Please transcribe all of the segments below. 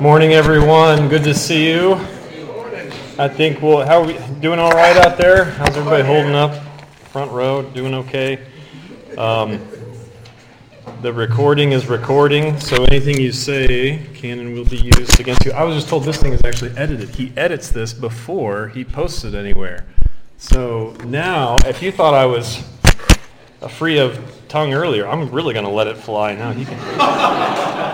Morning, everyone. Good to see you. I think we'll. How are we doing? All right out there? How's everybody holding up? Front row, doing okay? Um, the recording is recording, so anything you say, Canon will be used against you. I was just told this thing is actually edited. He edits this before he posts it anywhere. So now, if you thought I was a free of tongue earlier, I'm really going to let it fly now. He can.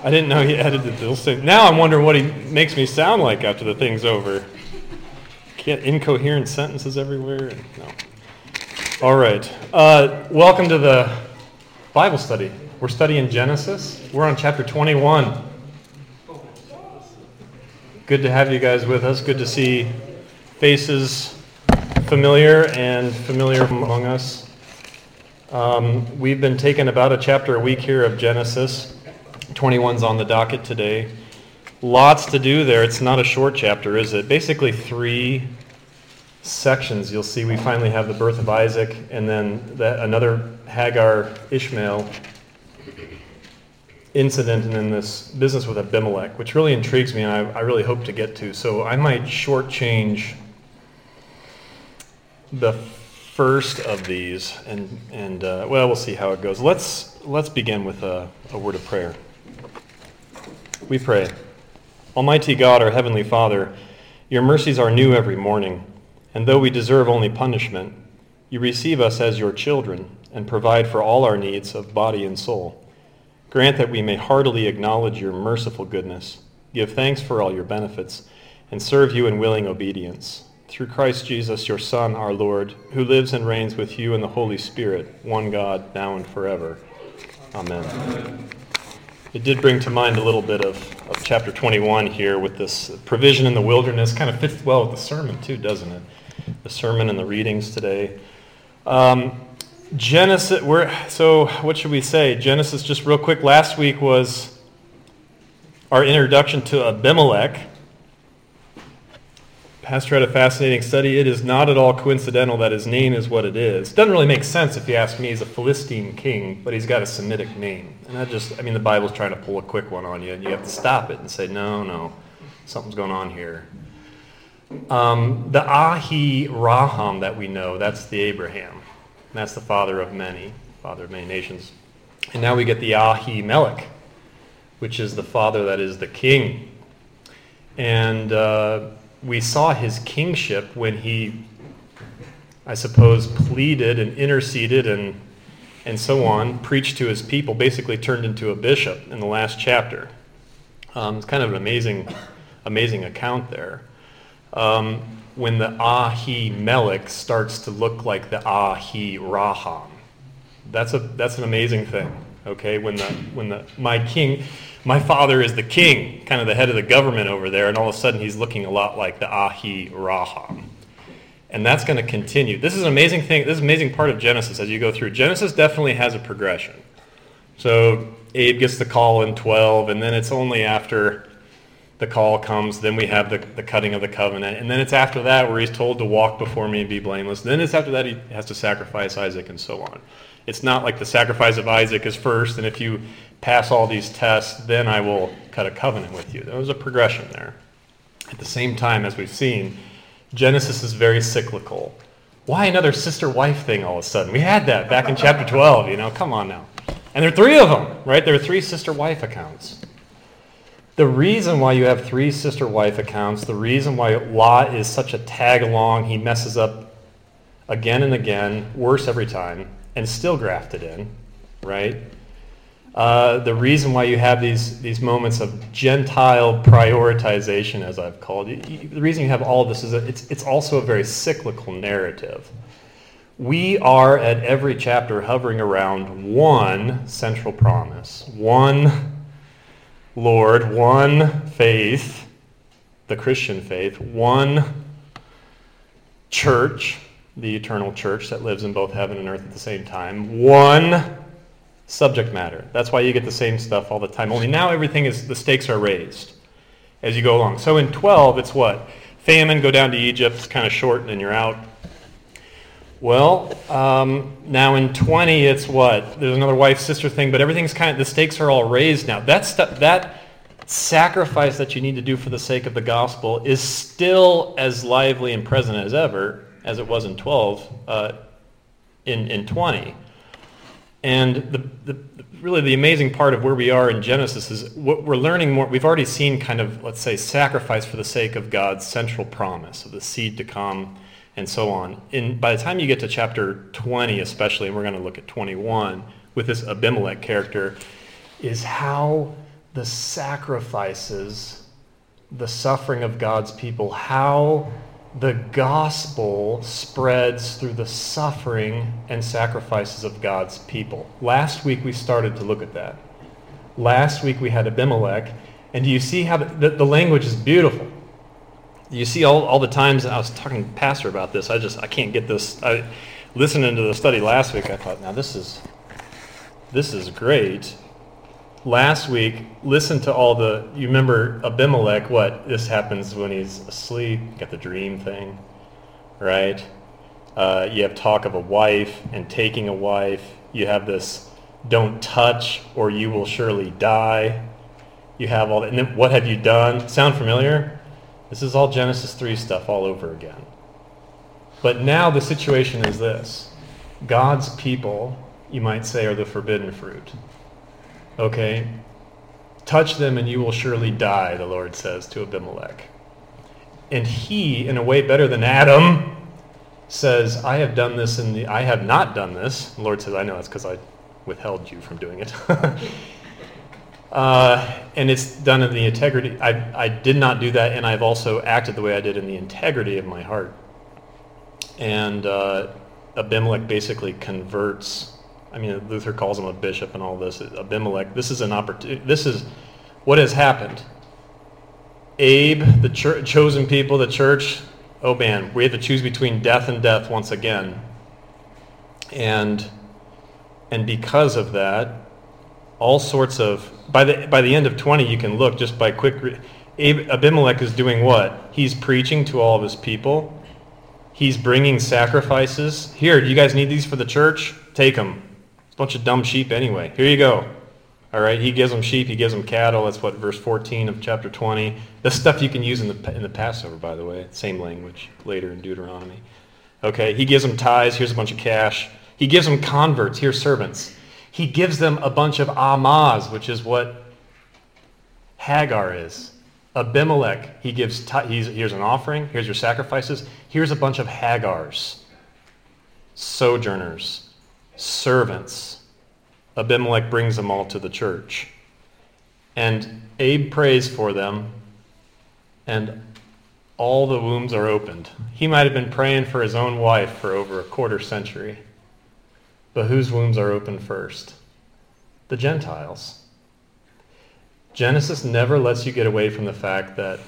I didn't know he edited things. Now I'm wondering what he makes me sound like after the thing's over. Can't incoherent sentences everywhere. No. All right. Uh, welcome to the Bible study. We're studying Genesis. We're on chapter 21. Good to have you guys with us. Good to see faces familiar and familiar among us. Um, we've been taking about a chapter a week here of Genesis. 21's on the docket today. Lots to do there. It's not a short chapter, is it? Basically, three sections. You'll see we finally have the birth of Isaac and then that, another Hagar Ishmael incident and then this business with Abimelech, which really intrigues me and I, I really hope to get to. So I might shortchange the first of these and, and uh, well, we'll see how it goes. Let's, let's begin with a, a word of prayer. We pray. Almighty God, our Heavenly Father, your mercies are new every morning, and though we deserve only punishment, you receive us as your children and provide for all our needs of body and soul. Grant that we may heartily acknowledge your merciful goodness, give thanks for all your benefits, and serve you in willing obedience. Through Christ Jesus, your Son, our Lord, who lives and reigns with you in the Holy Spirit, one God, now and forever. Amen. Amen it did bring to mind a little bit of, of chapter 21 here with this provision in the wilderness. Kind of fits well with the sermon, too, doesn't it? The sermon and the readings today. Um, Genesis, we're, so what should we say? Genesis, just real quick, last week was our introduction to Abimelech. Pastor had a fascinating study. It is not at all coincidental that his name is what it is. Doesn't really make sense if you ask me. He's a Philistine king, but he's got a Semitic name. And that just, I mean, the Bible's trying to pull a quick one on you, and you have to stop it and say, no, no, something's going on here. Um, the Ahi Raham that we know, that's the Abraham. That's the father of many, father of many nations. And now we get the Ahi Melech, which is the father that is the king. And uh, we saw his kingship when he, I suppose, pleaded and interceded and, and so on, preached to his people, basically turned into a bishop in the last chapter. Um, it's kind of an amazing, amazing account there. Um, when the Ahi Melech starts to look like the Ahi Raham. That's, a, that's an amazing thing, okay? When the, when the, my king, my father is the king, kind of the head of the government over there, and all of a sudden he's looking a lot like the Ahi Raham. And that's going to continue. This is an amazing thing. This is an amazing part of Genesis as you go through. Genesis definitely has a progression. So Abe gets the call in 12, and then it's only after the call comes, then we have the, the cutting of the covenant. And then it's after that where he's told to walk before me and be blameless. Then it's after that he has to sacrifice Isaac and so on. It's not like the sacrifice of Isaac is first, and if you pass all these tests, then I will cut a covenant with you. There was a progression there. At the same time, as we've seen, Genesis is very cyclical. Why another sister wife thing all of a sudden? We had that back in chapter 12, you know, come on now. And there are three of them, right? There are three sister wife accounts. The reason why you have three sister wife accounts, the reason why Lot is such a tag along, he messes up again and again, worse every time, and still grafted in, right? Uh, the reason why you have these, these moments of Gentile prioritization, as I've called it, the reason you have all this is that it's, it's also a very cyclical narrative. We are at every chapter hovering around one central promise, one Lord, one faith, the Christian faith, one church, the eternal church that lives in both heaven and earth at the same time, one subject matter. That's why you get the same stuff all the time. Only now everything is, the stakes are raised as you go along. So in 12, it's what? Famine, go down to Egypt, it's kind of short, and then you're out. Well, um, now in 20, it's what? There's another wife sister thing, but everything's kind of, the stakes are all raised now. That's, that, sacrifice that you need to do for the sake of the gospel is still as lively and present as ever as it was in 12 uh, in, in 20 and the, the, really the amazing part of where we are in genesis is what we're learning more we've already seen kind of let's say sacrifice for the sake of god's central promise of the seed to come and so on. And by the time you get to chapter 20 especially and we're going to look at 21 with this abimelech character is how the sacrifices, the suffering of God's people, how the gospel spreads through the suffering and sacrifices of God's people. Last week we started to look at that. Last week we had Abimelech, and do you see how the, the, language is beautiful? You see all, all the times I was talking to Pastor about this, I just I can't get this. I, listening to the study last week, I thought, now this is this is great last week, listen to all the, you remember Abimelech, what? This happens when he's asleep, got the dream thing, right? Uh, you have talk of a wife and taking a wife. You have this, don't touch or you will surely die. You have all that. And then what have you done? Sound familiar? This is all Genesis 3 stuff all over again. But now the situation is this God's people, you might say, are the forbidden fruit. Okay? Touch them and you will surely die, the Lord says to Abimelech. And he, in a way better than Adam, says, I have done this the I have not done this. The Lord says, I know that's because I withheld you from doing it. uh, and it's done in the integrity. I, I did not do that, and I've also acted the way I did in the integrity of my heart. And uh, Abimelech basically converts I mean, Luther calls him a bishop and all this. Abimelech. This is an opportunity. This is what has happened. Abe, the chosen people, the church. Oh man, we have to choose between death and death once again. And and because of that, all sorts of by the by the end of 20, you can look just by quick. Abe, Abimelech is doing what? He's preaching to all of his people. He's bringing sacrifices. Here, do you guys need these for the church? Take them bunch of dumb sheep anyway. Here you go. All right, he gives them sheep, he gives them cattle. That's what verse 14 of chapter 20. This stuff you can use in the in the Passover, by the way. Same language later in Deuteronomy. Okay, he gives them tithes. Here's a bunch of cash. He gives them converts. Here's servants. He gives them a bunch of amahs, which is what Hagar is. Abimelech, he gives. T- here's an offering. Here's your sacrifices. Here's a bunch of Hagars, sojourners servants. Abimelech brings them all to the church. And Abe prays for them, and all the wombs are opened. He might have been praying for his own wife for over a quarter century. But whose wombs are opened first? The Gentiles. Genesis never lets you get away from the fact that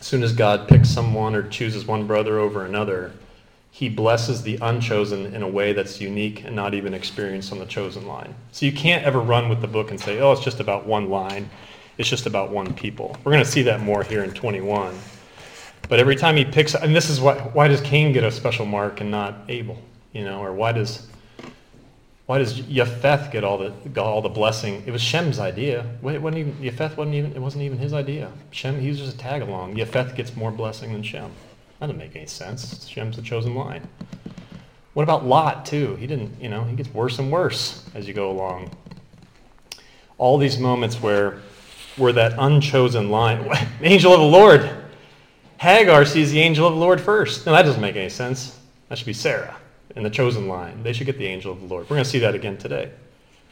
as soon as God picks someone or chooses one brother over another, he blesses the unchosen in a way that's unique and not even experienced on the chosen line. So you can't ever run with the book and say, oh, it's just about one line. It's just about one people. We're going to see that more here in 21. But every time he picks, and this is why, why does Cain get a special mark and not Abel? You know, or why does why does Yefeth get all the got all the blessing? It was Shem's idea. It wasn't even wasn't even it wasn't even his idea. Shem he was just a tag along. Yefeth gets more blessing than Shem. That doesn't make any sense. Shem's the chosen line. What about Lot, too? He didn't, you know, he gets worse and worse as you go along. All these moments where, where that unchosen line, angel of the Lord, Hagar sees the angel of the Lord first. No, that doesn't make any sense. That should be Sarah in the chosen line. They should get the angel of the Lord. We're going to see that again today.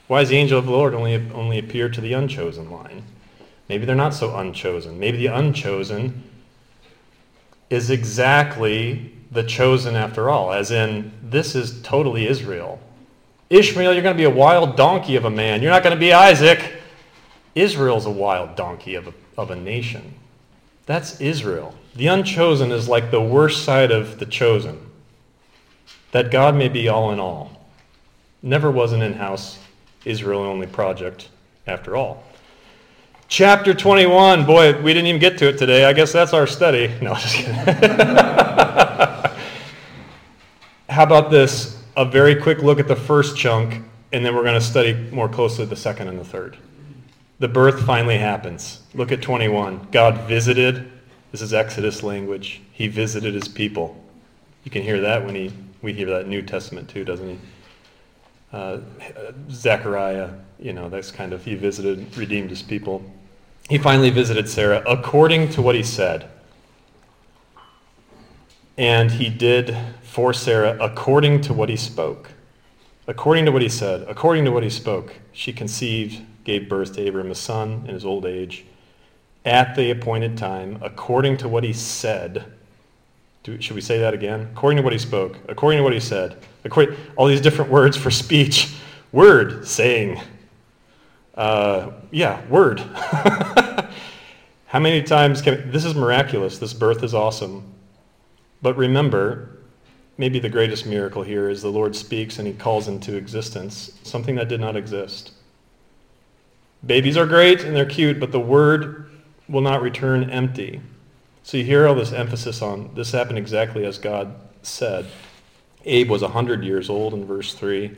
Why does the angel of the Lord only, only appear to the unchosen line? Maybe they're not so unchosen. Maybe the unchosen is exactly the chosen after all, as in, this is totally Israel. Ishmael, you're going to be a wild donkey of a man. You're not going to be Isaac. Israel's a wild donkey of a, of a nation. That's Israel. The unchosen is like the worst side of the chosen. That God may be all in all. Never was an in house Israel only project after all. Chapter 21. Boy, we didn't even get to it today. I guess that's our study. No, just kidding. How about this? A very quick look at the first chunk, and then we're going to study more closely the second and the third. The birth finally happens. Look at 21. God visited. This is Exodus language. He visited his people. You can hear that when he, we hear that New Testament too, doesn't he? Uh, Zechariah, you know, that's kind of, he visited, redeemed his people. He finally visited Sarah according to what he said. And he did for Sarah according to what he spoke. According to what he said, according to what he spoke, she conceived, gave birth to Abram a son in his old age, at the appointed time, according to what he said. Do, should we say that again? According to what he spoke, according to what he said. According, all these different words for speech. Word, saying. Uh, yeah, word. How many times can this is miraculous? This birth is awesome. But remember, maybe the greatest miracle here is the Lord speaks and he calls into existence something that did not exist. Babies are great and they're cute, but the word will not return empty. So you hear all this emphasis on this happened exactly as God said. Abe was 100 years old in verse 3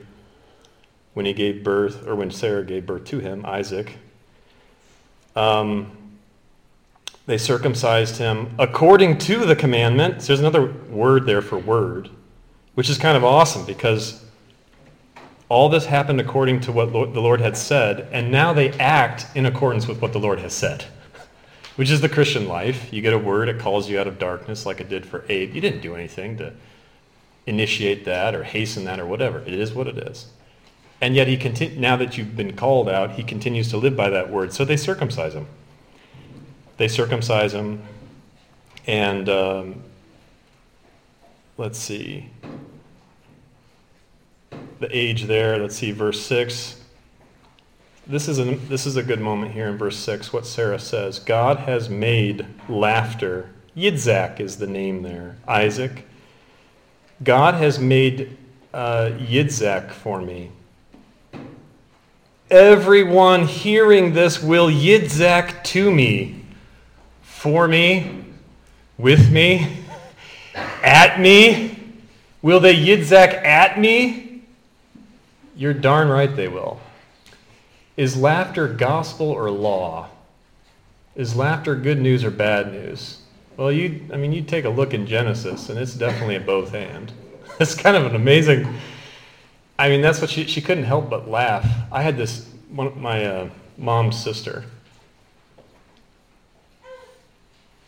when he gave birth, or when Sarah gave birth to him, Isaac. Um, they circumcised him according to the commandment. So there's another word there for word, which is kind of awesome because all this happened according to what the Lord had said, and now they act in accordance with what the Lord has said, which is the Christian life. You get a word, it calls you out of darkness, like it did for Abe. You didn't do anything to initiate that or hasten that or whatever. It is what it is. And yet, he now that you've been called out, he continues to live by that word. So they circumcise him they circumcise him, and um, let's see the age there. Let's see verse six. This is a this is a good moment here in verse six. What Sarah says: God has made laughter. Yitzhak is the name there. Isaac. God has made uh, Yitzhak for me. Everyone hearing this will Yitzhak to me for me, with me, at me? Will they yidzak at me? You're darn right they will. Is laughter gospel or law? Is laughter good news or bad news? Well, you I mean you take a look in Genesis and it's definitely a both and. It's kind of an amazing I mean that's what she she couldn't help but laugh. I had this one my uh, mom's sister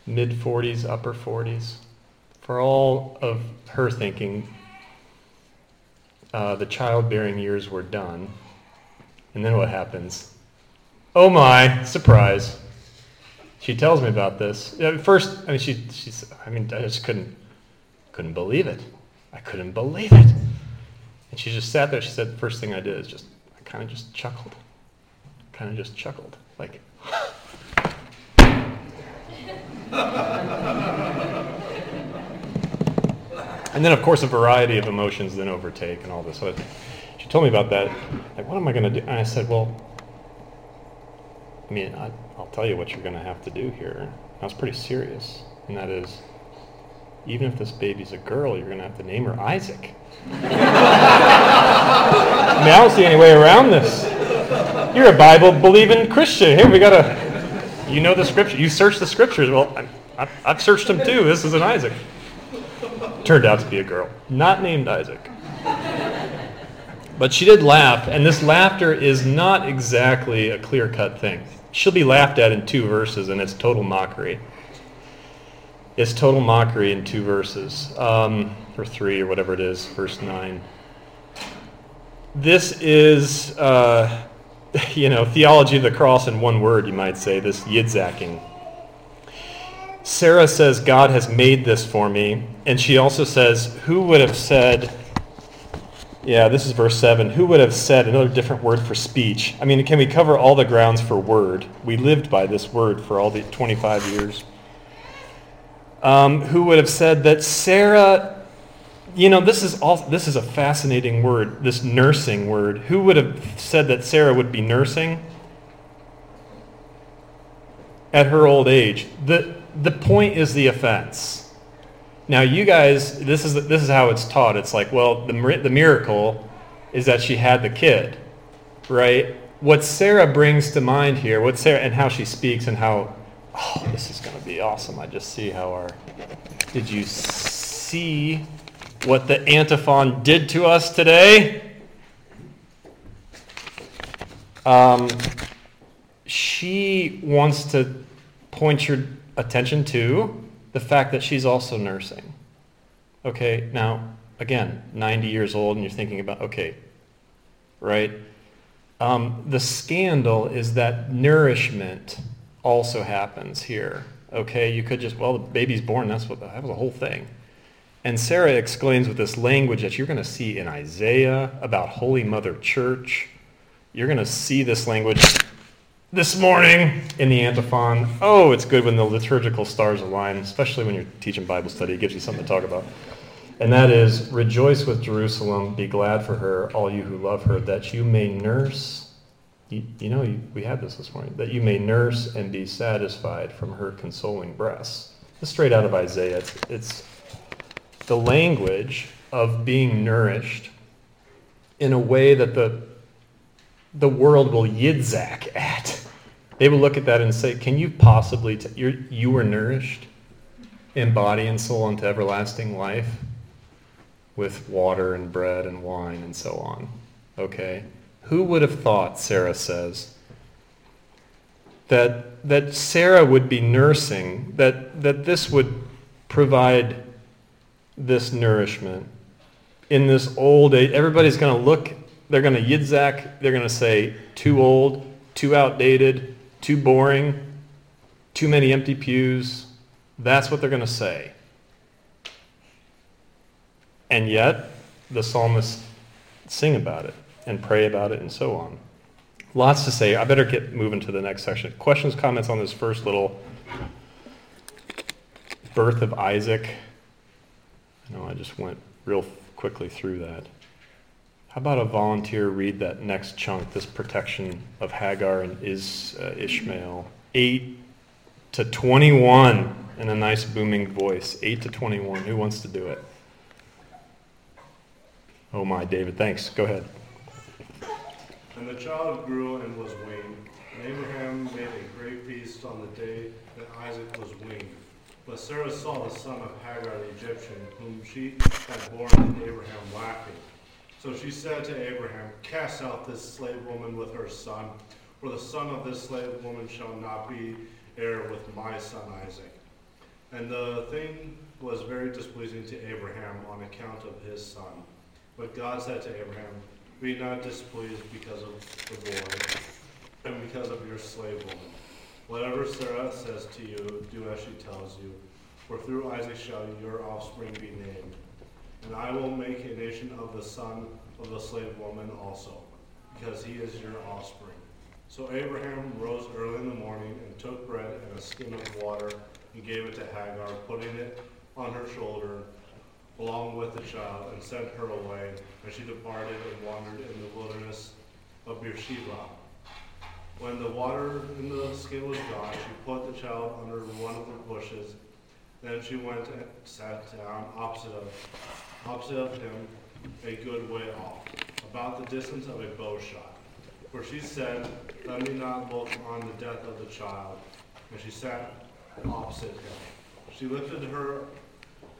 mid 40s, upper 40s. For all of her thinking, uh, the childbearing years were done. And then what happens? Oh my, surprise. She tells me about this. At first, I mean, she, she's, I mean, I just couldn't, couldn't believe it. I couldn't believe it. And she just sat there. She said, the first thing I did is just, I kind of just chuckled. Kind of just chuckled. Like, and then, of course, a variety of emotions then overtake and all this. So she told me about that. Like, what am I going to do? And I said, well, I mean, I, will tell you what you're going to have to do here. And I was pretty serious, and that is, even if this baby's a girl, you're going to have to name her Isaac. I mean, I don't see any way around this. You're a Bible believing Christian. Here, we got a you know the scripture. You search the scriptures. Well, I, have searched them too. This is an Isaac. Turned out to be a girl, not named Isaac. But she did laugh, and this laughter is not exactly a clear cut thing. She'll be laughed at in two verses, and it's total mockery. It's total mockery in two verses, um, or three, or whatever it is, verse 9. This is. Uh, you know, theology of the cross in one word, you might say, this yidzacking. Sarah says, God has made this for me. And she also says, Who would have said, yeah, this is verse 7. Who would have said another different word for speech? I mean, can we cover all the grounds for word? We lived by this word for all the 25 years. Um, who would have said that Sarah you know, this is all this is a fascinating word, this nursing word. Who would have said that Sarah would be nursing at her old age? The the point is the offense. Now, you guys, this is this is how it's taught. It's like, well, the the miracle is that she had the kid, right? what Sarah brings to mind here, what Sarah and how she speaks and how oh, this is going to be awesome. I just see how our did you see what the antiphon did to us today? Um, she wants to point your attention to the fact that she's also nursing. Okay, now, again, 90 years old, and you're thinking about, okay, right? Um, the scandal is that nourishment also happens here. Okay, you could just, well, the baby's born, that's what, that was the whole thing. And Sarah exclaims with this language that you're going to see in Isaiah about Holy Mother Church. You're going to see this language this morning in the antiphon. Oh, it's good when the liturgical stars align, especially when you're teaching Bible study. It gives you something to talk about. And that is Rejoice with Jerusalem, be glad for her, all you who love her, that you may nurse. You, you know, you, we had this this morning. That you may nurse and be satisfied from her consoling breasts. It's straight out of Isaiah. It's, it's the language of being nourished in a way that the, the world will yidzak at. They will look at that and say, Can you possibly, t- you you were nourished in body and soul unto everlasting life? with water and bread and wine and so on. Okay? Who would have thought, Sarah says, that, that Sarah would be nursing, that, that this would provide this nourishment in this old age? Everybody's going to look, they're going to yidzak, they're going to say, too old, too outdated, too boring, too many empty pews. That's what they're going to say. And yet, the psalmists sing about it and pray about it and so on. Lots to say. I better get moving to the next section. Questions, comments on this first little birth of Isaac? I know I just went real quickly through that. How about a volunteer read that next chunk, this protection of Hagar and Is, uh, Ishmael? 8 to 21 in a nice booming voice. 8 to 21. Who wants to do it? Oh my, David, thanks. Go ahead. And the child grew and was weaned. And Abraham made a great feast on the day that Isaac was weaned. But Sarah saw the son of Hagar the Egyptian, whom she had borne to Abraham, laughing. So she said to Abraham, Cast out this slave woman with her son, for the son of this slave woman shall not be heir with my son Isaac. And the thing was very displeasing to Abraham on account of his son. But God said to Abraham, Be not displeased because of the boy and because of your slave woman. Whatever Sarah says to you, do as she tells you. For through Isaac shall your offspring be named. And I will make a nation of the son of the slave woman also, because he is your offspring. So Abraham rose early in the morning and took bread and a skin of water and gave it to Hagar, putting it on her shoulder along with the child, and sent her away. And she departed and wandered in the wilderness of Beersheba. When the water in the skin was gone, she put the child under one of the bushes. Then she went and sat down opposite of, opposite of him, a good way off, about the distance of a bow shot. For she said, Let me not look on the death of the child. And she sat opposite him. She lifted her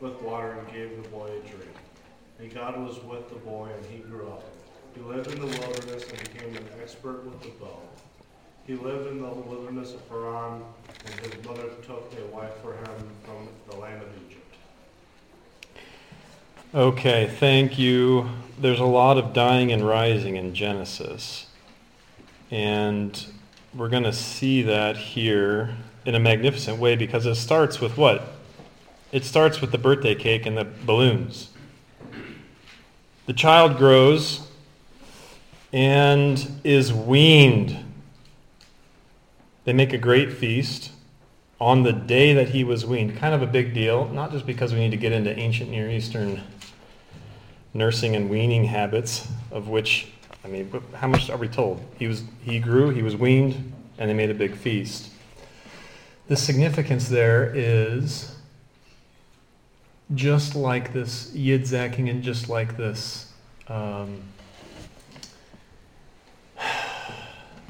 with water and gave the boy a drink. And God was with the boy, and he grew up. He lived in the wilderness and became an expert with the bow. He lived in the wilderness of Paran, and his mother took a wife for him from the land of Egypt. Okay, thank you. There's a lot of dying and rising in Genesis. And we're going to see that here in a magnificent way because it starts with what? It starts with the birthday cake and the balloons. The child grows and is weaned. They make a great feast on the day that he was weaned. Kind of a big deal, not just because we need to get into ancient Near Eastern nursing and weaning habits, of which, I mean, how much are we told? He, was, he grew, he was weaned, and they made a big feast. The significance there is just like this yitzhacking and just like this, um,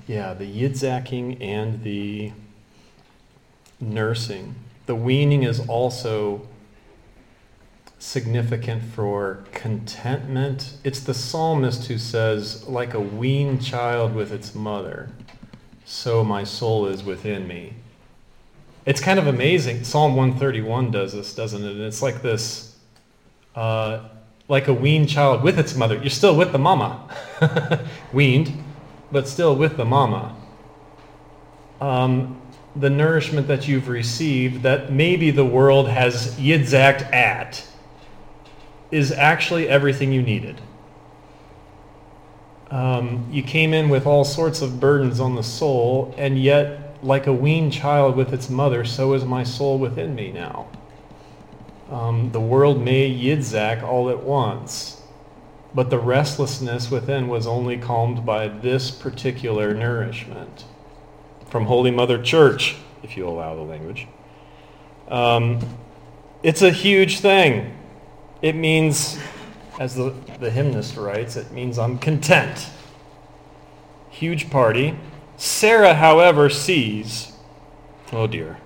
yeah, the yitzhacking and the nursing. The weaning is also significant for contentment. It's the psalmist who says, like a weaned child with its mother, so my soul is within me. It's kind of amazing. Psalm 131 does this, doesn't it? And it's like this, uh, like a weaned child with its mother. You're still with the mama, weaned, but still with the mama. Um, the nourishment that you've received that maybe the world has yitzhacked at is actually everything you needed. Um, you came in with all sorts of burdens on the soul, and yet like a weaned child with its mother, so is my soul within me now. Um, the world may yidzak all at once, but the restlessness within was only calmed by this particular nourishment. From Holy Mother Church, if you allow the language. Um, it's a huge thing. It means, as the, the hymnist writes, it means I'm content. Huge party. Sarah, however, sees, oh dear,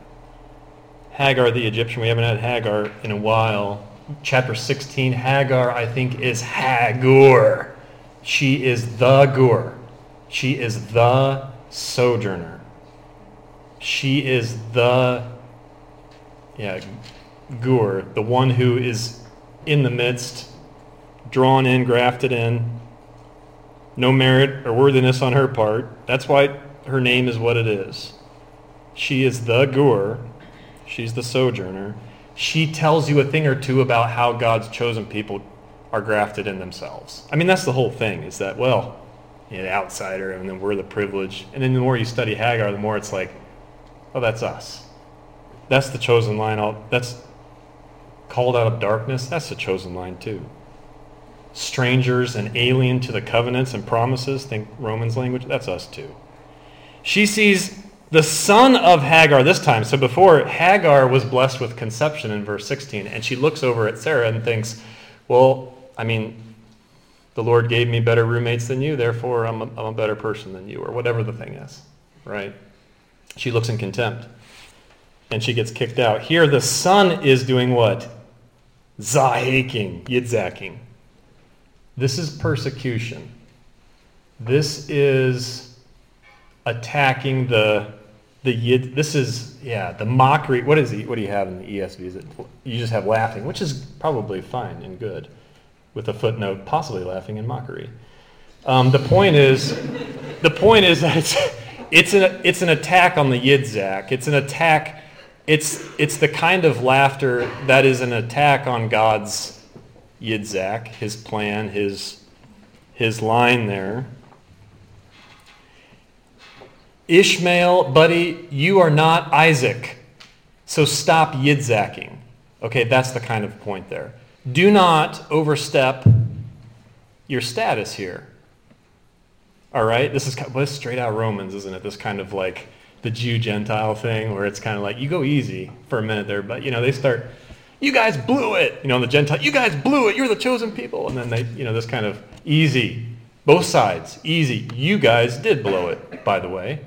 Hagar the Egyptian. We haven't had Hagar in a while. Chapter 16, Hagar, I think, is Hagur. She is the Gur. She is the sojourner. She is the, yeah, Gur, the one who is in the midst, drawn in, grafted in, no merit or worthiness on her part. That's why her name is what it is. She is the Gur. She's the sojourner. She tells you a thing or two about how God's chosen people are grafted in themselves. I mean, that's the whole thing, is that, well, you know, the outsider, and then we're the privileged. And then the more you study Hagar, the more it's like, oh, that's us. That's the chosen line. That's called out of darkness. That's the chosen line, too strangers and alien to the covenants and promises, think Romans language, that's us too. She sees the son of Hagar this time. So before, Hagar was blessed with conception in verse 16, and she looks over at Sarah and thinks, well, I mean, the Lord gave me better roommates than you, therefore I'm a, I'm a better person than you, or whatever the thing is, right? She looks in contempt, and she gets kicked out. Here, the son is doing what? Zahaking, yidzaking. This is persecution. This is attacking the the yid. This is yeah the mockery. What is he? What do you have in the ESV? Is it you just have laughing, which is probably fine and good, with a footnote possibly laughing and mockery. Um, the point is, the point is that it's it's an it's an attack on the yidzak. It's an attack. It's it's the kind of laughter that is an attack on God's Yitzhak, his plan, his, his line there. Ishmael, buddy, you are not Isaac. So stop Yitzhaking. Okay, that's the kind of point there. Do not overstep your status here. All right? This is, well, straight out Romans, isn't it? This kind of like the Jew Gentile thing where it's kind of like you go easy for a minute there, but you know, they start you guys blew it. You know, the Gentile, you guys blew it. You're the chosen people. And then they, you know, this kind of easy, both sides, easy. You guys did blow it, by the way.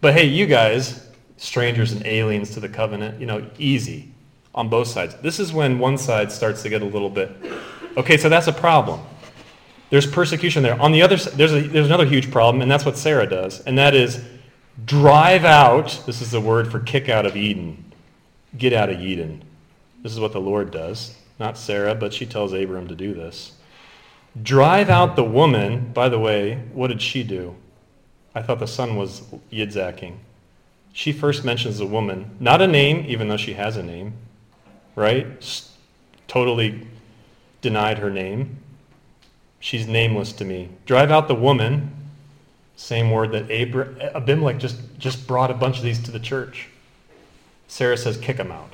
But hey, you guys, strangers and aliens to the covenant, you know, easy on both sides. This is when one side starts to get a little bit, okay, so that's a problem. There's persecution there. On the other side, there's, a, there's another huge problem, and that's what Sarah does, and that is drive out, this is the word for kick out of Eden. Get out of Eden. This is what the Lord does. Not Sarah, but she tells Abram to do this. Drive out the woman. By the way, what did she do? I thought the son was Yitzhaking. She first mentions the woman. Not a name, even though she has a name. Right? Totally denied her name. She's nameless to me. Drive out the woman. Same word that Abimelech just, just brought a bunch of these to the church. Sarah says, kick them out.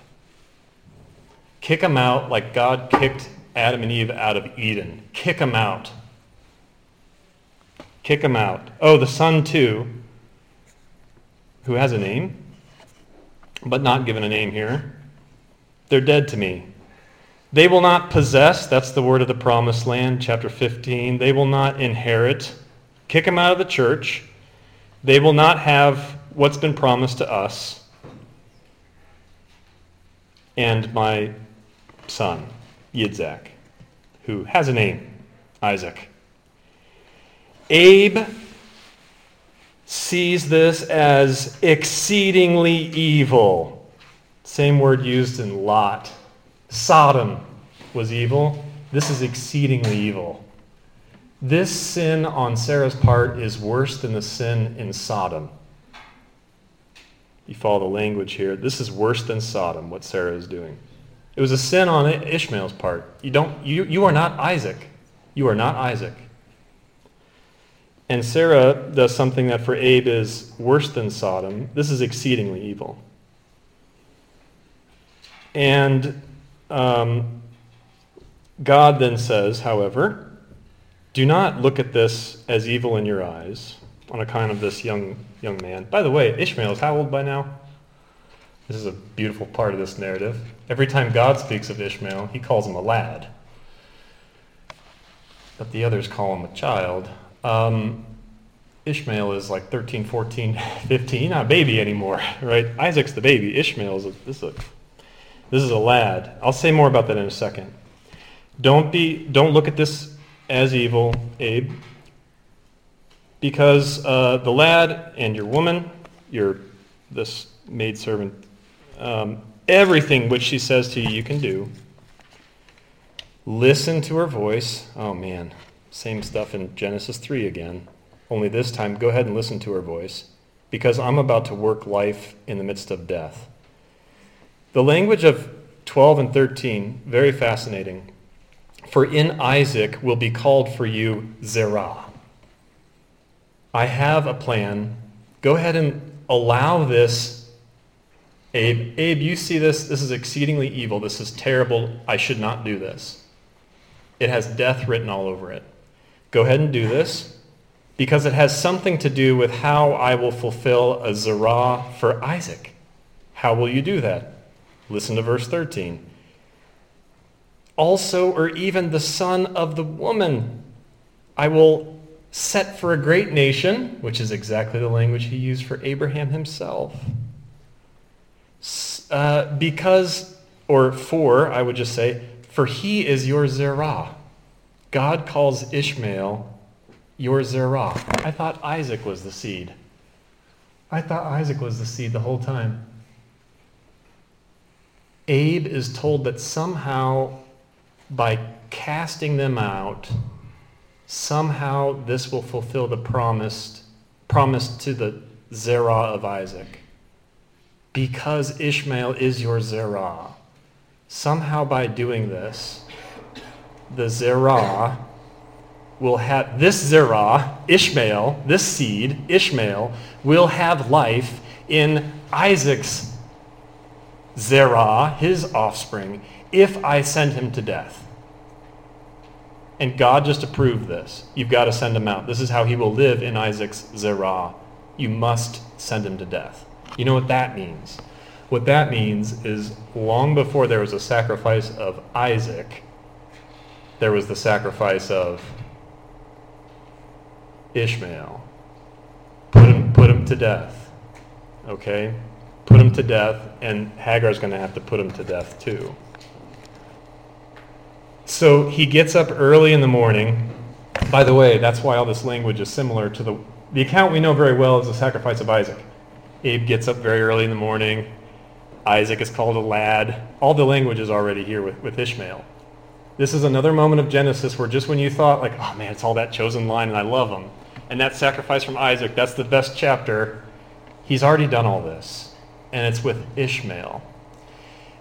Kick them out like God kicked Adam and Eve out of Eden. Kick them out. Kick them out. Oh, the son, too, who has a name, but not given a name here. They're dead to me. They will not possess, that's the word of the promised land, chapter 15. They will not inherit. Kick them out of the church. They will not have what's been promised to us. And my son, Yitzhak, who has a name, Isaac. Abe sees this as exceedingly evil. Same word used in Lot. Sodom was evil. This is exceedingly evil. This sin on Sarah's part is worse than the sin in Sodom. You follow the language here. This is worse than Sodom, what Sarah is doing. It was a sin on Ishmael's part. You, don't, you, you are not Isaac. You are not Isaac. And Sarah does something that for Abe is worse than Sodom. This is exceedingly evil. And um, God then says, however, do not look at this as evil in your eyes on account of this young, young man. By the way, Ishmael is how old by now? This is a beautiful part of this narrative. Every time God speaks of Ishmael, he calls him a lad. But the others call him a child. Um, Ishmael is like 13, 14, 15, not a baby anymore, right? Isaac's the baby. Ishmael is a, this, is a, this is a lad. I'll say more about that in a second. Don't, be, don't look at this as evil, Abe, because uh, the lad and your woman, your this maidservant, um, everything which she says to you, you can do. Listen to her voice. Oh man, same stuff in Genesis 3 again. Only this time, go ahead and listen to her voice, because I'm about to work life in the midst of death. The language of 12 and 13, very fascinating. For in Isaac will be called for you Zerah. I have a plan. Go ahead and allow this. Abe, Abe, you see this? This is exceedingly evil. This is terrible. I should not do this. It has death written all over it. Go ahead and do this because it has something to do with how I will fulfill a Zerah for Isaac. How will you do that? Listen to verse 13. Also, or even the son of the woman, I will set for a great nation, which is exactly the language he used for Abraham himself. Uh, because, or for, I would just say, for he is your Zerah. God calls Ishmael your Zerah. I thought Isaac was the seed. I thought Isaac was the seed the whole time. Abe is told that somehow by casting them out, somehow this will fulfill the promised promise to the Zerah of Isaac. Because Ishmael is your Zerah. Somehow by doing this, the Zerah will have, this Zerah, Ishmael, this seed, Ishmael, will have life in Isaac's Zerah, his offspring, if I send him to death. And God just approved this. You've got to send him out. This is how he will live in Isaac's Zerah. You must send him to death. You know what that means? What that means is long before there was a sacrifice of Isaac, there was the sacrifice of Ishmael. Put him, put him to death. Okay? Put him to death, and Hagar's going to have to put him to death too. So he gets up early in the morning. By the way, that's why all this language is similar to the, the account we know very well is the sacrifice of Isaac. Abe gets up very early in the morning. Isaac is called a lad. All the language is already here with, with Ishmael. This is another moment of Genesis where just when you thought, like, oh man, it's all that chosen line and I love them, and that sacrifice from Isaac, that's the best chapter, he's already done all this. And it's with Ishmael.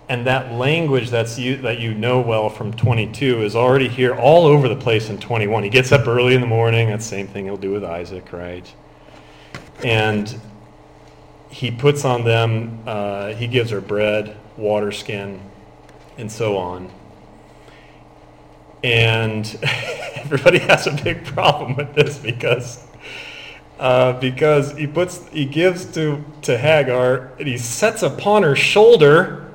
And that language that's you, that you know well from 22 is already here all over the place in 21. He gets up early in the morning. That same thing he'll do with Isaac, right? And he puts on them, uh, he gives her bread, water skin, and so on. And everybody has a big problem with this because uh, because he puts he gives to to Hagar and he sets upon her shoulder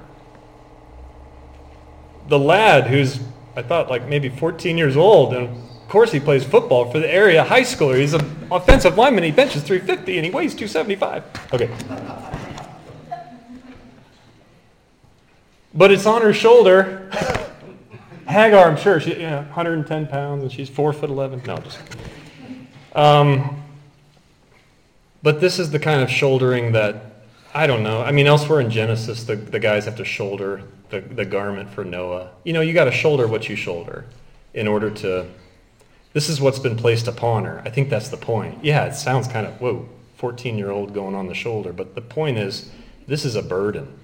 the lad who's I thought like maybe 14 years old and of course he plays football for the area high schooler. He's an offensive lineman. He benches 350 and he weighs 275. Okay. But it's on her shoulder. Hagar, I'm sure, she yeah, 110 pounds and she's four foot 11. No, just. Um, but this is the kind of shouldering that, I don't know. I mean, elsewhere in Genesis, the, the guys have to shoulder the, the garment for Noah. You know, you got to shoulder what you shoulder in order to. This is what's been placed upon her. I think that's the point. Yeah, it sounds kind of, whoa, 14 year old going on the shoulder. But the point is, this is a burden.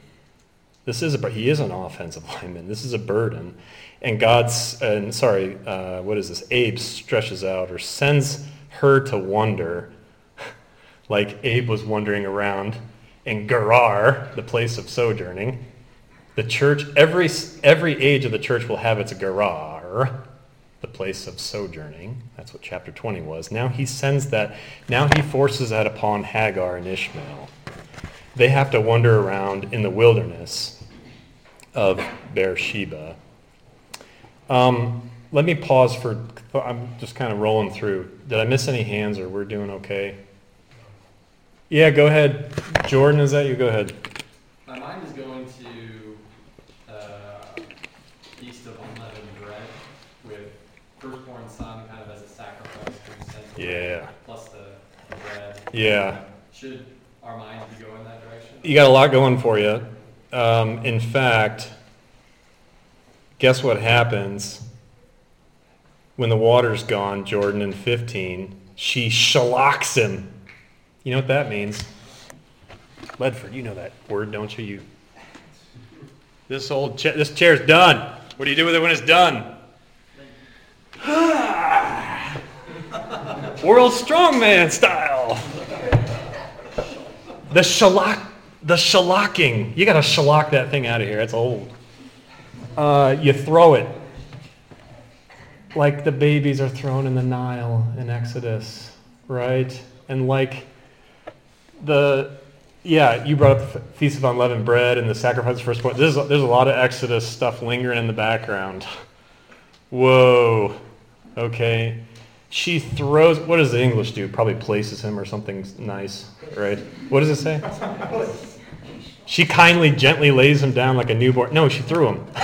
This is a, he is an offensive lineman. This is a burden. And God's, and sorry, uh, what is this? Abe stretches out or sends her to wonder like Abe was wandering around in Gerar, the place of sojourning. The church, every, every age of the church will have its Gerar, the place of sojourning. That's what chapter 20 was. Now he sends that, now he forces that upon Hagar and Ishmael. They have to wander around in the wilderness of Beersheba. Um, let me pause for, I'm just kind of rolling through. Did I miss any hands or we're doing okay? Yeah, go ahead. Jordan, is that you? Go ahead. My mind is going to uh, Feast of Unleavened Bread with firstborn son kind of as a sacrifice to sent Yeah. plus the, bread. Yeah. Should our minds be going that direction? You got a lot going for you. Um, in fact, guess what happens when the water's gone, Jordan, in 15? She shallocks him. You know what that means? Ledford, you know that word, don't you? You. This old cha- this chair's done. What do you do with it when it's done? World strongman style. The shellac, the shellacking. You got to shellac that thing out of here. It's old. Uh, you throw it like the babies are thrown in the Nile in Exodus, right? And like the yeah, you brought up the Feast of Unleavened Bread and the sacrifice of firstborn. There's there's a lot of Exodus stuff lingering in the background. Whoa. Okay. She throws. What does the English do? Probably places him or something nice, right? What does it say? She kindly, gently lays him down like a newborn. No, she threw him.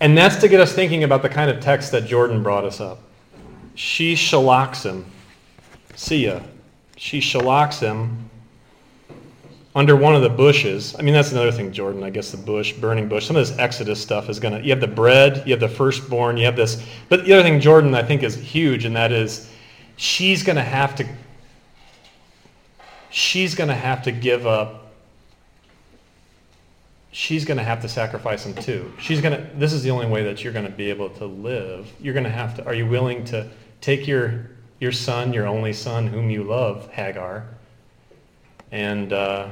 and that's to get us thinking about the kind of text that Jordan brought us up. She shallocks him. See ya she shallocks him under one of the bushes. I mean, that's another thing, Jordan. I guess the bush, burning bush. Some of this Exodus stuff is going to, you have the bread, you have the firstborn, you have this. But the other thing, Jordan, I think is huge, and that is she's going to have to, she's to have to give up, she's going to have to sacrifice him too. She's to, this is the only way that you're going to be able to live. You're to have to, are you willing to take your your son, your only son, whom you love, Hagar, and, uh,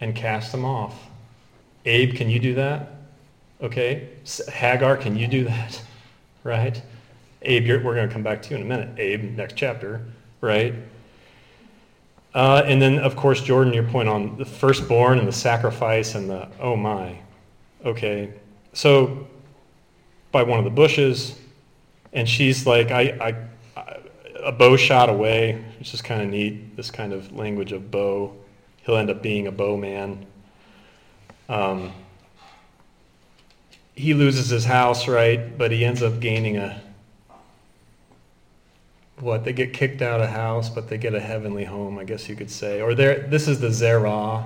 and cast them off. Abe, can you do that? Okay. Hagar, can you do that? Right? Abe, we're going to come back to you in a minute. Abe, next chapter, right? Uh, and then, of course, Jordan, your point on the firstborn and the sacrifice and the, oh my. Okay. So, by one of the bushes, and she's like, I, I a bow shot away, which is kind of neat. This kind of language of bow. He'll end up being a bowman. Um, he loses his house, right? But he ends up gaining a what? They get kicked out of house, but they get a heavenly home, I guess you could say. Or there, this is the Zerah,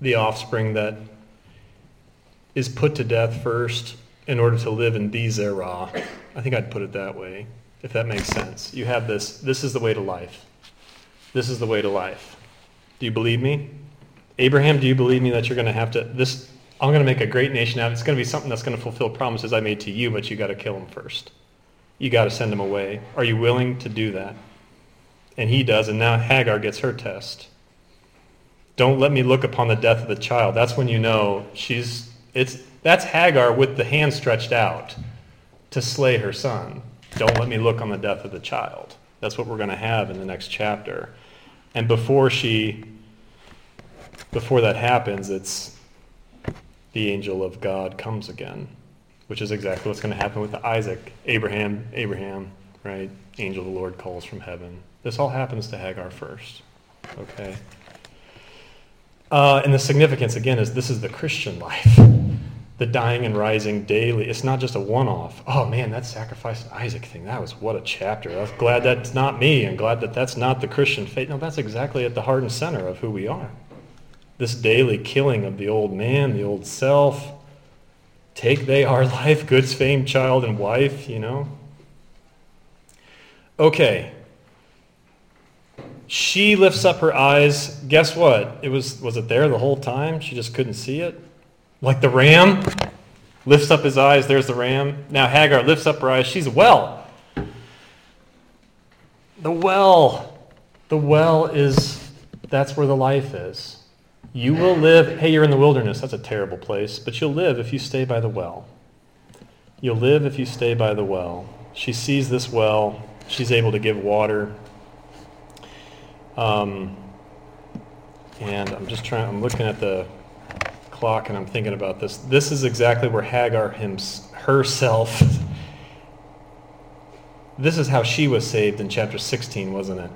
the offspring that is put to death first in order to live in the Zerah. I think I'd put it that way if that makes sense. You have this, this is the way to life. This is the way to life. Do you believe me? Abraham, do you believe me that you're going to have to, this, I'm going to make a great nation out. It's going to be something that's going to fulfill promises I made to you, but you got to kill him first. You got to send him away. Are you willing to do that? And he does, and now Hagar gets her test. Don't let me look upon the death of the child. That's when you know she's it's that's Hagar with the hand stretched out to slay her son. Don't let me look on the death of the child. That's what we're going to have in the next chapter. And before she before that happens, it's the angel of God comes again, which is exactly what's going to happen with Isaac. Abraham, Abraham, right? Angel of the Lord calls from heaven. This all happens to Hagar first. Okay? Uh, and the significance, again, is this is the Christian life. The dying and rising daily. It's not just a one off. Oh man, that sacrifice Isaac thing, that was what a chapter. I'm glad that's not me and glad that that's not the Christian faith. No, that's exactly at the heart and center of who we are. This daily killing of the old man, the old self. Take they our life, goods fame, child, and wife, you know. Okay, she lifts up her eyes. Guess what? It was was it there the whole time? She just couldn't see it. Like the ram lifts up his eyes, there's the ram. Now Hagar lifts up her eyes. She's well. The well. The well is that's where the life is. You will live. Hey, you're in the wilderness. That's a terrible place, but you'll live if you stay by the well. You'll live if you stay by the well. She sees this well. She's able to give water um, and I'm just trying, I'm looking at the clock and I'm thinking about this. This is exactly where Hagar hims, herself, this is how she was saved in chapter 16, wasn't it?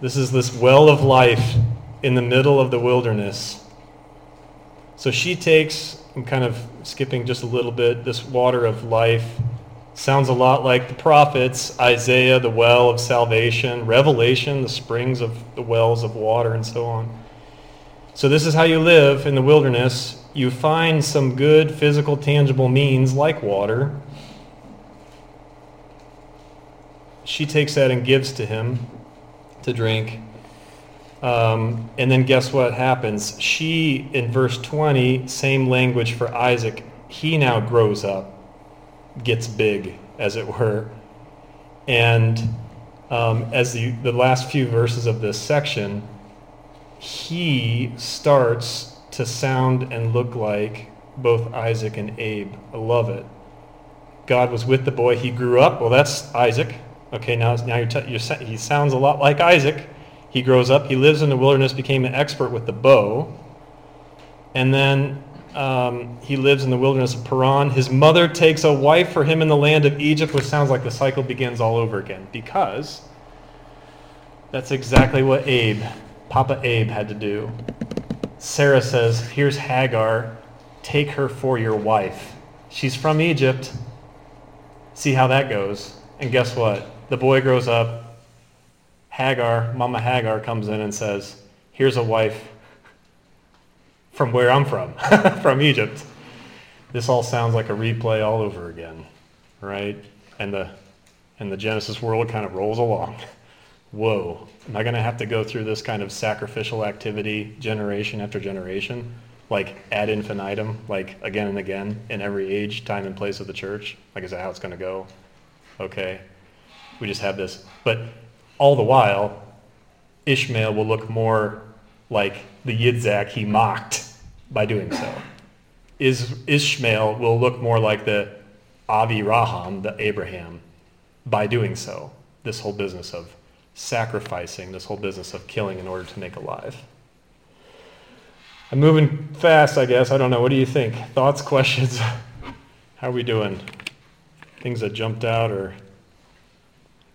This is this well of life in the middle of the wilderness. So she takes, I'm kind of skipping just a little bit, this water of life Sounds a lot like the prophets, Isaiah, the well of salvation, Revelation, the springs of the wells of water, and so on. So, this is how you live in the wilderness. You find some good physical, tangible means like water. She takes that and gives to him to drink. Um, and then guess what happens? She, in verse 20, same language for Isaac, he now grows up gets big, as it were. And um, as the, the last few verses of this section, he starts to sound and look like both Isaac and Abe. I love it. God was with the boy. He grew up. Well, that's Isaac. Okay, now, now you're, t- you're he sounds a lot like Isaac. He grows up. He lives in the wilderness, became an expert with the bow. And then um, he lives in the wilderness of Paran. His mother takes a wife for him in the land of Egypt, which sounds like the cycle begins all over again because that's exactly what Abe, Papa Abe, had to do. Sarah says, Here's Hagar, take her for your wife. She's from Egypt. See how that goes. And guess what? The boy grows up. Hagar, Mama Hagar, comes in and says, Here's a wife from where I'm from, from Egypt. This all sounds like a replay all over again, right? And the and the Genesis world kind of rolls along. Whoa, am I going to have to go through this kind of sacrificial activity generation after generation? Like ad infinitum, like again and again in every age, time, and place of the church? Like, is that how it's going to go? Okay. We just have this. But all the while, Ishmael will look more like the Yitzhak he mocked by doing so. Is, Ishmael will look more like the Avi Raham, the Abraham, by doing so. This whole business of sacrificing, this whole business of killing in order to make alive. I'm moving fast, I guess. I don't know. What do you think? Thoughts, questions? How are we doing? Things that jumped out or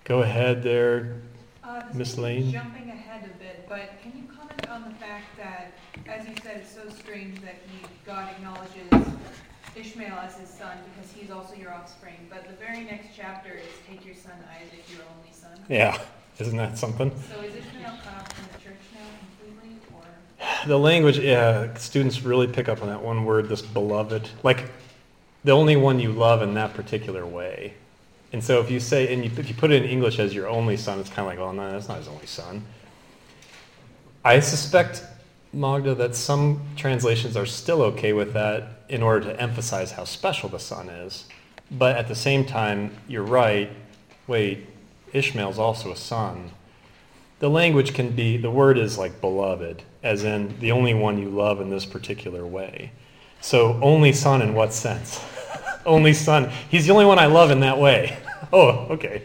go ahead there, uh, Miss Lane? Jumping ahead a bit, but can you comment on the fact that as you said, it's so strange that he, God acknowledges Ishmael as his son because he's also your offspring. But the very next chapter is take your son Isaac, your only son. Yeah, isn't that something? So is Ishmael cut off the church now completely, or? The language, yeah, students really pick up on that one word, this beloved. Like the only one you love in that particular way. And so if you say, and you, if you put it in English as your only son, it's kind of like, well, no, that's not his only son. I suspect Magda, that some translations are still okay with that in order to emphasize how special the son is. But at the same time, you're right. Wait, Ishmael's also a son. the language can be, the word is like beloved, as in the only one you love in this particular way. So, only son in what sense? only son. He's the only one I love in that way. oh, okay.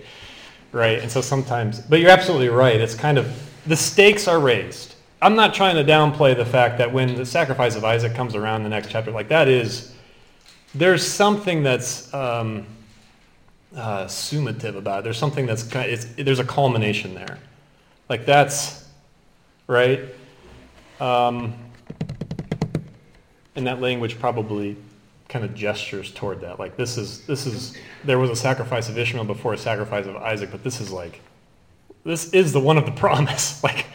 Right? And so sometimes, but you're absolutely right. It's kind of, the stakes are raised. I'm not trying to downplay the fact that when the sacrifice of Isaac comes around in the next chapter, like that is, there's something that's um, uh, summative about it. There's something that's, kind of, there's a culmination there. Like that's, right? Um, and that language probably kind of gestures toward that. Like this is, this is, there was a sacrifice of Ishmael before a sacrifice of Isaac, but this is like, this is the one of the promise. like,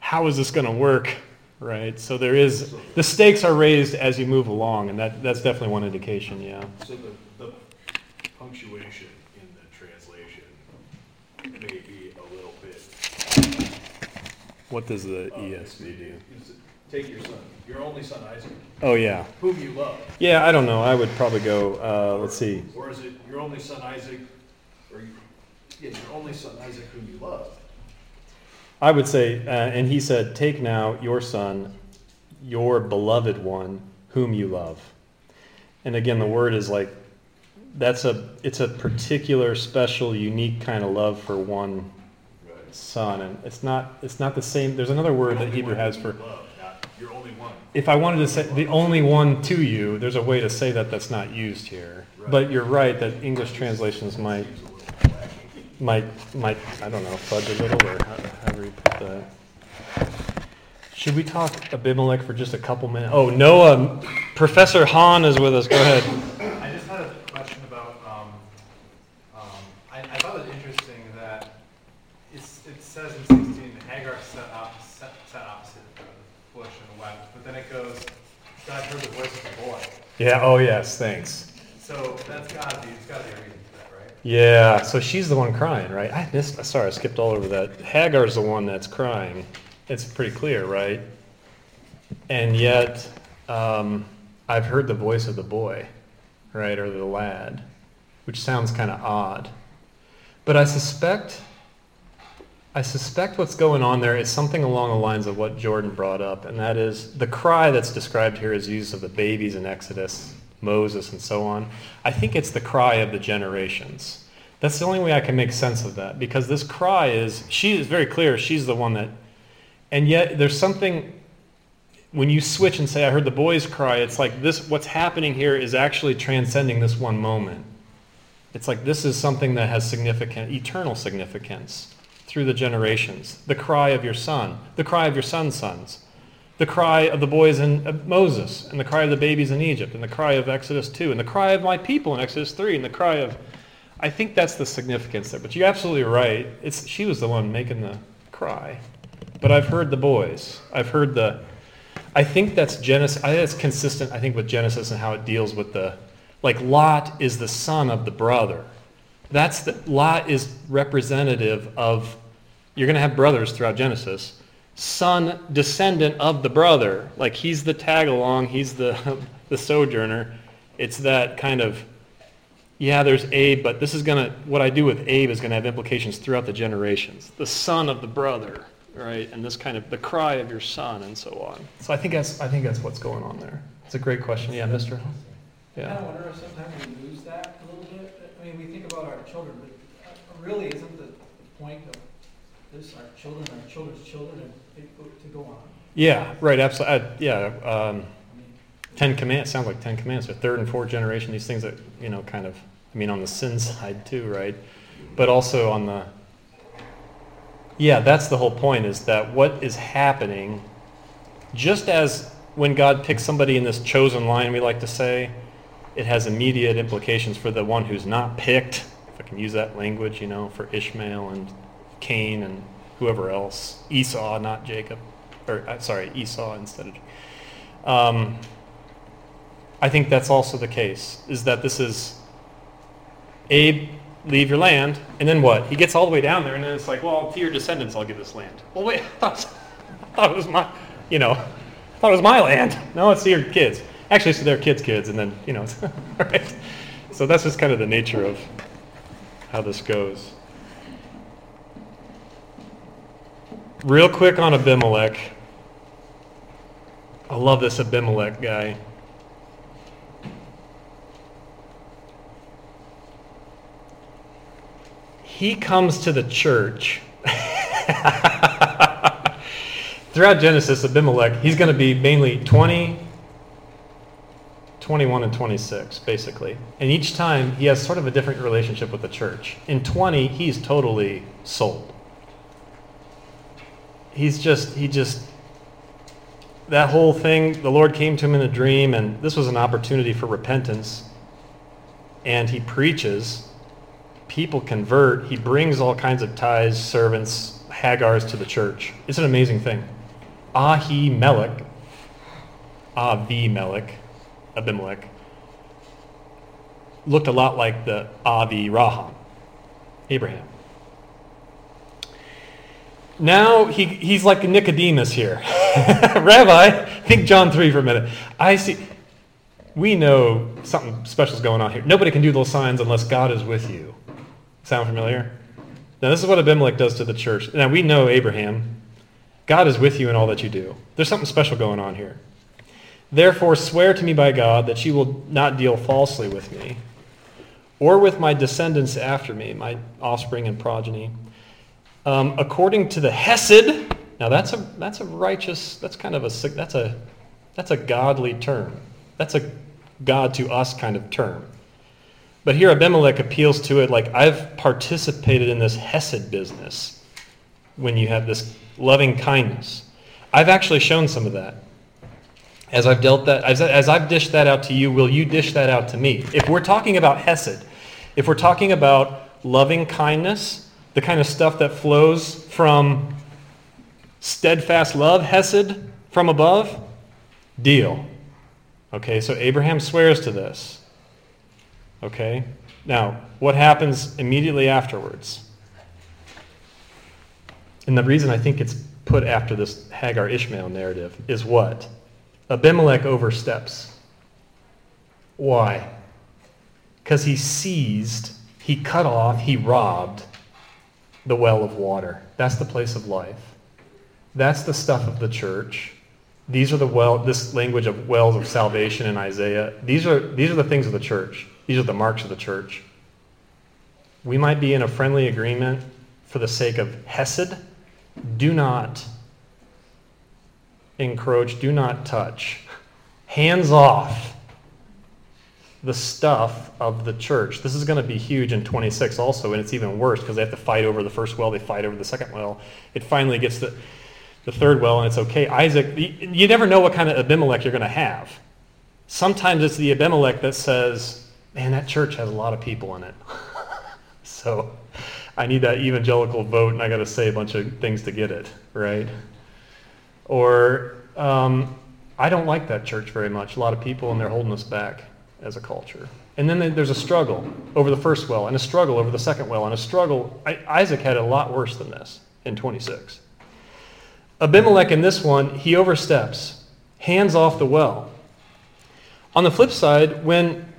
how is this going to work? Right? So there is, the stakes are raised as you move along, and that, that's definitely one indication, yeah. So the, the punctuation in the translation may be a little bit. What does the uh, ESV do? Take your son, your only son Isaac, Oh, yeah. whom you love. Yeah, I don't know. I would probably go, uh, let's see. Or is it your only son Isaac, or you, yeah, your only son Isaac whom you love? I would say, uh, and he said, Take now your son, your beloved one, whom you love. And again, the word is like, that's a, it's a particular, special, unique kind of love for one. Son. And it's not, it's not the same, there's another word that Hebrew has for, if I wanted to say the only one to you, there's a way to say that that's not used here. But you're right that English translations might, might, might, I don't know, fudge a little or however you put that. Should we talk Abimelech for just a couple minutes? Oh, Noah, Professor Hahn is with us. Go ahead. I just had a question about, um, um, I, I thought it was interesting that it's, it says in sixteen, Hagar set up, set, set opposite the bush and the wept, but then it goes, God heard the voice of the boy. Yeah, oh yes, thanks. So that's gotta be, there's gotta be a reason for that, right? Yeah, so she's the one crying, right? I missed, sorry, I skipped all over that. Hagar's the one that's crying. It's pretty clear, right? And yet, um, I've heard the voice of the boy, right, or the lad, which sounds kind of odd. But I suspect, I suspect what's going on there is something along the lines of what Jordan brought up, and that is the cry that's described here is used of the babies in Exodus, Moses, and so on. I think it's the cry of the generations. That's the only way I can make sense of that, because this cry is, she is very clear, she's the one that, and yet there's something, when you switch and say, I heard the boys cry, it's like this, what's happening here is actually transcending this one moment. It's like this is something that has significant, eternal significance through the generations. The cry of your son, the cry of your son's sons, the cry of the boys in Moses, and the cry of the babies in Egypt, and the cry of Exodus 2, and the cry of my people in Exodus 3, and the cry of. I think that's the significance there. But you're absolutely right. It's, she was the one making the cry. But I've heard the boys. I've heard the. I think that's Genesis. I think that's consistent. I think with Genesis and how it deals with the, like Lot is the son of the brother. That's the Lot is representative of. You're going to have brothers throughout Genesis. Son, descendant of the brother. Like he's the tag along. He's the the sojourner. It's that kind of. Yeah, there's Abe, but this is going to, what I do with Abe is going to have implications throughout the generations. The son of the brother, right? And this kind of, the cry of your son and so on. So I think that's, I think that's what's going on there. It's a great question. Yeah, Mr. I kind Yeah. of wonder if sometimes we lose that a little bit. I mean, we think about our children, but uh, really isn't the point of our children, our children's children, and to go on? Yeah, right, absolutely. Yeah, um, Ten Commandments, sounds like Ten Commandments, or third and fourth generation, these things that, you know, kind of, I mean, on the sin side too, right? But also on the, yeah, that's the whole point, is that what is happening, just as when God picks somebody in this chosen line, we like to say, it has immediate implications for the one who's not picked, if I can use that language, you know, for Ishmael and Cain and whoever else, Esau, not Jacob, or, uh, sorry, Esau instead of um, I think that's also the case, is that this is Abe, leave your land, and then what? He gets all the way down there, and then it's like, well, to your descendants, I'll give this land. Well, wait, I thought, I thought it was my, you know, I thought it was my land. No, it's to your kids. Actually, it's to their kids' kids, and then, you know, all right. So that's just kind of the nature of how this goes. Real quick on Abimelech. I love this Abimelech guy. He comes to the church. Throughout Genesis, Abimelech, he's going to be mainly 20, 21, and 26, basically. And each time, he has sort of a different relationship with the church. In 20, he's totally sold he's just he just that whole thing the lord came to him in a dream and this was an opportunity for repentance. And he preaches people convert he brings all kinds of servants hagars to the church. It's an amazing thing. Ahi melech avi melech abimelech looked a lot like the avi raham abraham now he, he's like Nicodemus here. Rabbi, think John 3 for a minute. I see. We know something special is going on here. Nobody can do those signs unless God is with you. Sound familiar? Now, this is what Abimelech does to the church. Now, we know Abraham. God is with you in all that you do. There's something special going on here. Therefore, swear to me by God that you will not deal falsely with me, or with my descendants after me, my offspring and progeny um, according to the Hesed, now that's a that's a righteous. That's kind of a that's a that's a godly term. That's a God to us kind of term. But here Abimelech appeals to it like I've participated in this Hesed business. When you have this loving kindness, I've actually shown some of that. As I've dealt that, as, as I've dished that out to you, will you dish that out to me? If we're talking about Hesed, if we're talking about loving kindness, the kind of stuff that flows from steadfast love, Hesed, from above, deal. Okay, so Abraham swears to this. Okay, now what happens immediately afterwards? And the reason I think it's put after this Hagar Ishmael narrative is what? Abimelech oversteps. Why? Because he seized, he cut off, he robbed the well of water. That's the place of life. That's the stuff of the church. These are the well, this language of wells of salvation in Isaiah. These are, these are the things of the church. These are the marks of the church. We might be in a friendly agreement for the sake of Hesed. Do not encroach, do not touch. Hands off the stuff of the church. This is going to be huge in 26 also, and it's even worse because they have to fight over the first well, they fight over the second well. It finally gets the, the third well, and it's okay. Isaac, you never know what kind of Abimelech you're going to have. Sometimes it's the Abimelech that says, man, that church has a lot of people in it. so I need that evangelical vote, and I got to say a bunch of things to get it, right? Or um, I don't like that church very much. A lot of people, and they're holding us back as a culture. And then there's a struggle over the first well, and a struggle over the second well, and a struggle. Isaac had a lot worse than this in 26. Abimelech in this one, he oversteps, hands off the well. On the flip side, when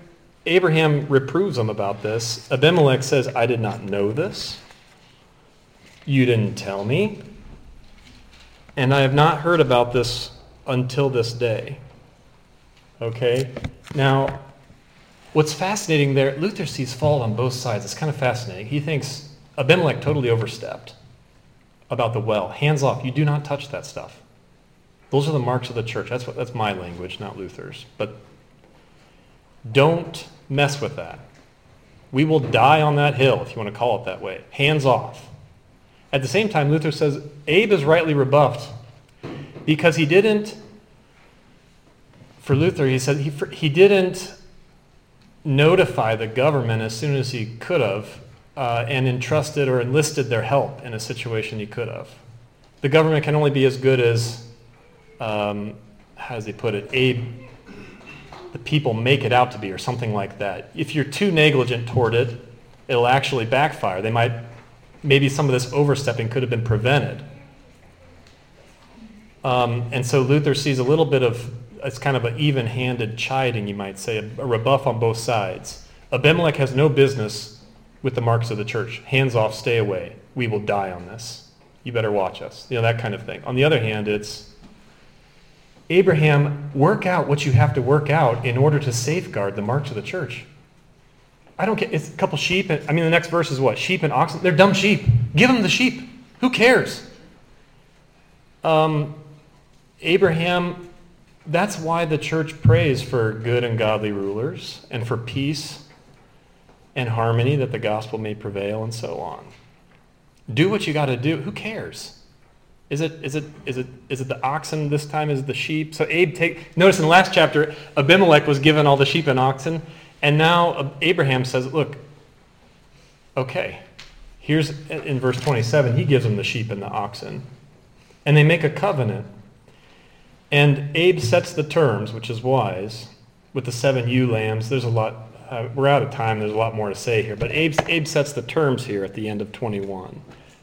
Abraham reproves him about this, Abimelech says, I did not know this. You didn't tell me. And I have not heard about this until this day. Okay? Now, What's fascinating there, Luther sees fault on both sides. It's kind of fascinating. He thinks Abimelech totally overstepped about the well. Hands off. You do not touch that stuff. Those are the marks of the church. That's, what, that's my language, not Luther's. But don't mess with that. We will die on that hill, if you want to call it that way. Hands off. At the same time, Luther says Abe is rightly rebuffed because he didn't, for Luther, he said he, he didn't notify the government as soon as he could have uh, and entrusted or enlisted their help in a situation he could have. The government can only be as good as, um, how does he put it, aid the people make it out to be or something like that. If you're too negligent toward it, it'll actually backfire. They might, maybe some of this overstepping could have been prevented. Um, and so Luther sees a little bit of it's kind of an even-handed chiding, you might say, a, a rebuff on both sides. Abimelech has no business with the marks of the church. Hands off, stay away. We will die on this. You better watch us. You know, that kind of thing. On the other hand, it's Abraham, work out what you have to work out in order to safeguard the marks of the church. I don't get it's a couple sheep. And, I mean, the next verse is what? Sheep and oxen. They're dumb sheep. Give them the sheep. Who cares? Um, Abraham, that's why the church prays for good and godly rulers and for peace and harmony that the gospel may prevail and so on. Do what you got to do. Who cares? Is it, is, it, is, it, is it the oxen this time? Is it the sheep? So Abe take notice in the last chapter, Abimelech was given all the sheep and oxen, and now Abraham says, look, okay, here's in verse 27, he gives them the sheep and the oxen. And they make a covenant. And Abe sets the terms, which is wise, with the seven ewe lambs. There's a lot, uh, we're out of time, there's a lot more to say here, but Abe, sets the terms here at the end of 21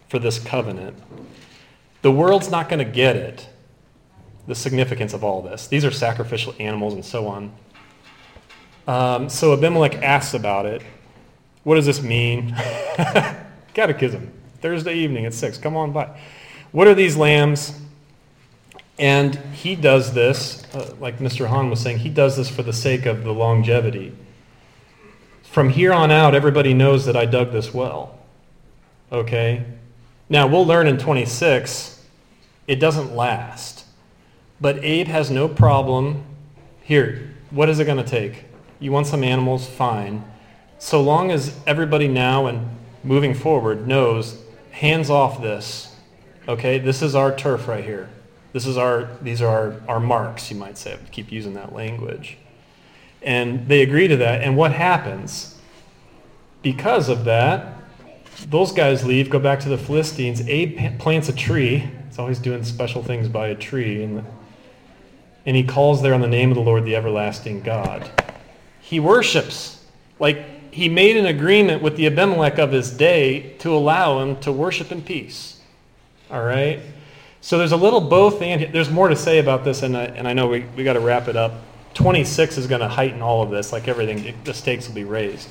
for this covenant. The world's not going to get it, the significance of all this. These are sacrificial animals and so on. Um, so Abimelech asks about it. What does this mean? Catechism, Thursday evening at 6. Come on by. What are these lambs? And he does this, uh, like Mr. Hahn was saying, he does this for the sake of the longevity. From here on out, everybody knows that I dug this well. Okay? Now, we'll learn in 26, it doesn't last. But Abe has no problem. Here, what is it going to take? You want some animals? Fine. So long as everybody now and moving forward knows, hands off this. Okay, this is our turf right here. This is our, these are our, our marks, you might say. I keep using that language. And they agree to that. And what happens? Because of that, those guys leave, go back to the Philistines. Abe plants a tree. He's always doing special things by a tree. And, and he calls there on the name of the Lord, the everlasting God. He worships. Like he made an agreement with the Abimelech of his day to allow him to worship in peace. All right? So there's a little both and. There's more to say about this, and I, and I know we, we got to wrap it up. 26 is going to heighten all of this, like everything, the stakes will be raised.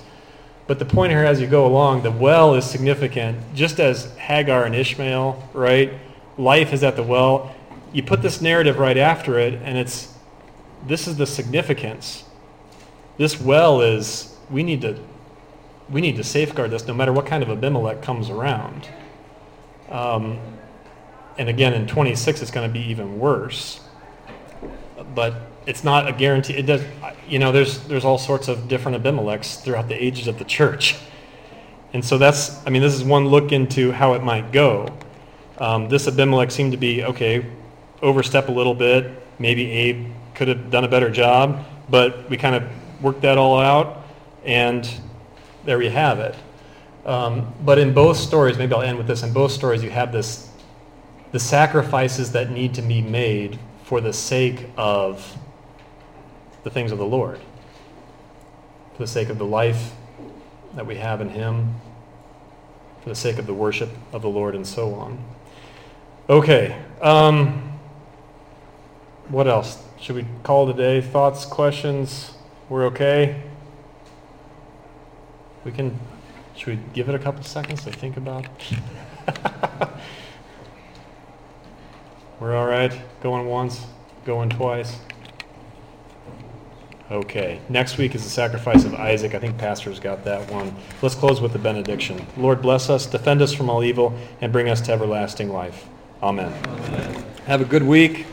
But the point here as you go along, the well is significant, just as Hagar and Ishmael, right? Life is at the well. You put this narrative right after it, and it's this is the significance. This well is we need to we need to safeguard this no matter what kind of Abimelech comes around. Um, and again, in 26, it's going to be even worse. But it's not a guarantee. It does, you know, there's, there's all sorts of different Abimelechs throughout the ages of the church. And so that's, I mean, this is one look into how it might go. Um, this Abimelech seemed to be, okay, overstep a little bit. Maybe Abe could have done a better job, but we kind of worked that all out, and there we have it. Um, but in both stories, maybe I'll end with this. In both stories, you have this, the sacrifices that need to be made for the sake of the things of the Lord, for the sake of the life that we have in Him, for the sake of the worship of the Lord, and so on. Okay. Um, what else? Should we call today? Thoughts, questions? We're okay? We can. Should we give it a couple seconds to think about? We're all right? Going once, going twice? Okay. Next week is the sacrifice of Isaac. I think Pastor's got that one. Let's close with the benediction. Lord, bless us, defend us from all evil, and bring us to everlasting life. Amen. Amen. Have a good week.